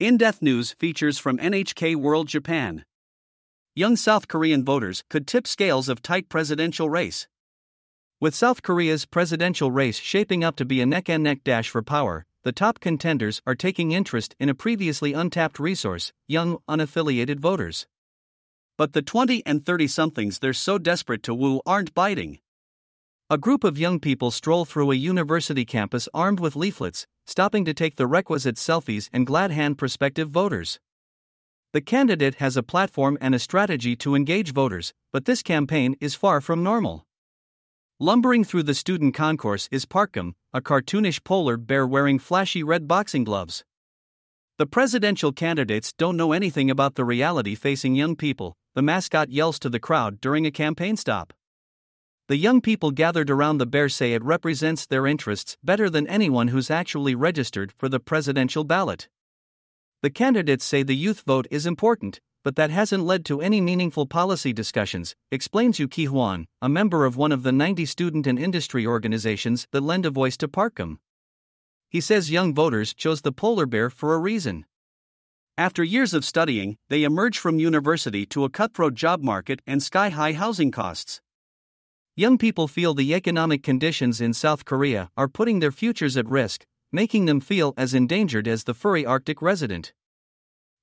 In Depth News features from NHK World Japan. Young South Korean voters could tip scales of tight presidential race. With South Korea's presidential race shaping up to be a neck and neck dash for power, the top contenders are taking interest in a previously untapped resource young, unaffiliated voters. But the 20 and 30 somethings they're so desperate to woo aren't biting. A group of young people stroll through a university campus armed with leaflets, stopping to take the requisite selfies and glad hand prospective voters. The candidate has a platform and a strategy to engage voters, but this campaign is far from normal. Lumbering through the student concourse is Parkham, a cartoonish polar bear wearing flashy red boxing gloves. The presidential candidates don't know anything about the reality facing young people, the mascot yells to the crowd during a campaign stop. The young people gathered around the bear say it represents their interests better than anyone who's actually registered for the presidential ballot. The candidates say the youth vote is important, but that hasn't led to any meaningful policy discussions, explains Yu Ki Hwan, a member of one of the 90 student and industry organizations that lend a voice to Parkham. He says young voters chose the polar bear for a reason. After years of studying, they emerge from university to a cutthroat job market and sky high housing costs. Young people feel the economic conditions in South Korea are putting their futures at risk, making them feel as endangered as the furry Arctic resident.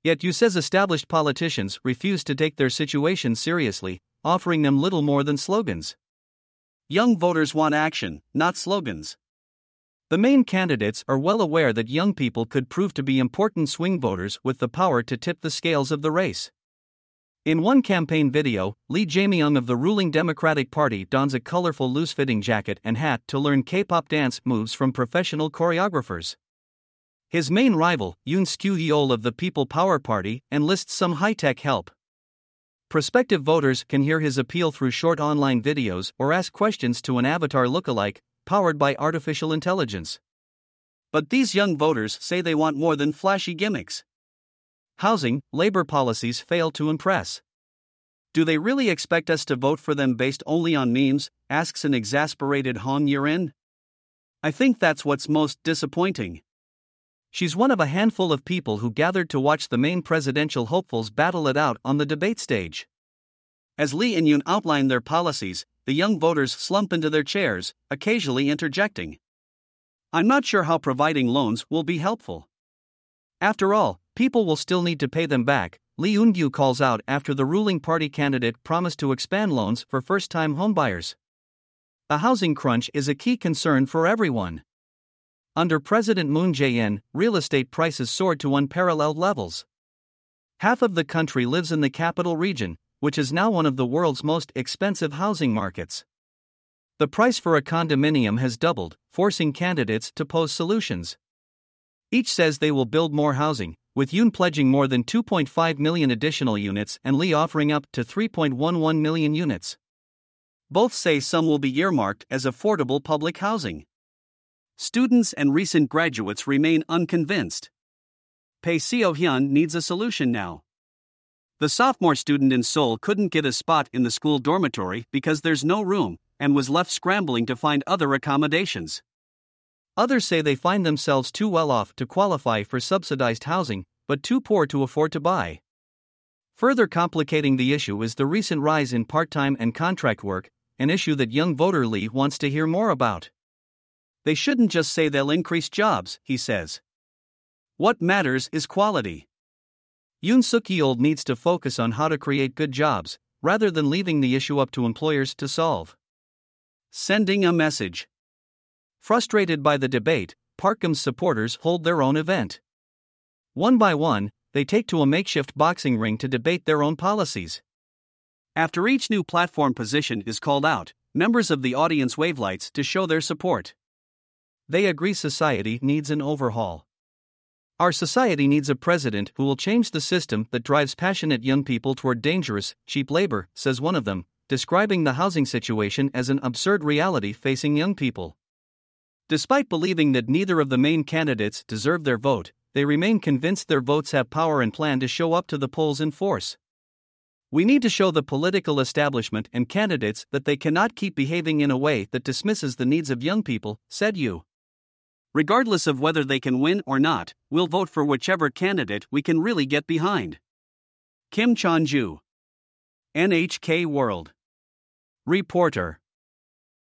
Yet Yu says established politicians refuse to take their situation seriously, offering them little more than slogans. Young voters want action, not slogans. The main candidates are well aware that young people could prove to be important swing voters with the power to tip the scales of the race. In one campaign video, Lee Jae-myung of the ruling Democratic Party dons a colorful loose fitting jacket and hat to learn K pop dance moves from professional choreographers. His main rival, Yoon Suk Yeol of the People Power Party, enlists some high tech help. Prospective voters can hear his appeal through short online videos or ask questions to an avatar lookalike, powered by artificial intelligence. But these young voters say they want more than flashy gimmicks. Housing, labor policies fail to impress. Do they really expect us to vote for them based only on memes? asks an exasperated Hong Yirin. I think that's what's most disappointing. She's one of a handful of people who gathered to watch the main presidential hopefuls battle it out on the debate stage. As Lee and Yoon outline their policies, the young voters slump into their chairs, occasionally interjecting. I'm not sure how providing loans will be helpful. After all, people will still need to pay them back, Lee Eun-gyu calls out after the ruling party candidate promised to expand loans for first time homebuyers. A housing crunch is a key concern for everyone. Under President Moon Jae-in, real estate prices soared to unparalleled levels. Half of the country lives in the capital region, which is now one of the world's most expensive housing markets. The price for a condominium has doubled, forcing candidates to pose solutions. Each says they will build more housing, with Yoon pledging more than 2.5 million additional units and Lee offering up to 3.11 million units. Both say some will be earmarked as affordable public housing. Students and recent graduates remain unconvinced. Pae Seo Hyun needs a solution now. The sophomore student in Seoul couldn't get a spot in the school dormitory because there's no room and was left scrambling to find other accommodations. Others say they find themselves too well off to qualify for subsidized housing, but too poor to afford to buy. Further complicating the issue is the recent rise in part time and contract work, an issue that young voter Lee wants to hear more about. They shouldn't just say they'll increase jobs, he says. What matters is quality. Yoon Suk Yeol needs to focus on how to create good jobs, rather than leaving the issue up to employers to solve. Sending a message. Frustrated by the debate, Parkham's supporters hold their own event. One by one, they take to a makeshift boxing ring to debate their own policies. After each new platform position is called out, members of the audience wave lights to show their support. They agree society needs an overhaul. Our society needs a president who will change the system that drives passionate young people toward dangerous, cheap labor, says one of them, describing the housing situation as an absurd reality facing young people. Despite believing that neither of the main candidates deserve their vote, they remain convinced their votes have power and plan to show up to the polls in force. We need to show the political establishment and candidates that they cannot keep behaving in a way that dismisses the needs of young people, said Yu. Regardless of whether they can win or not, we'll vote for whichever candidate we can really get behind. Kim Chan Ju. NHK World. Reporter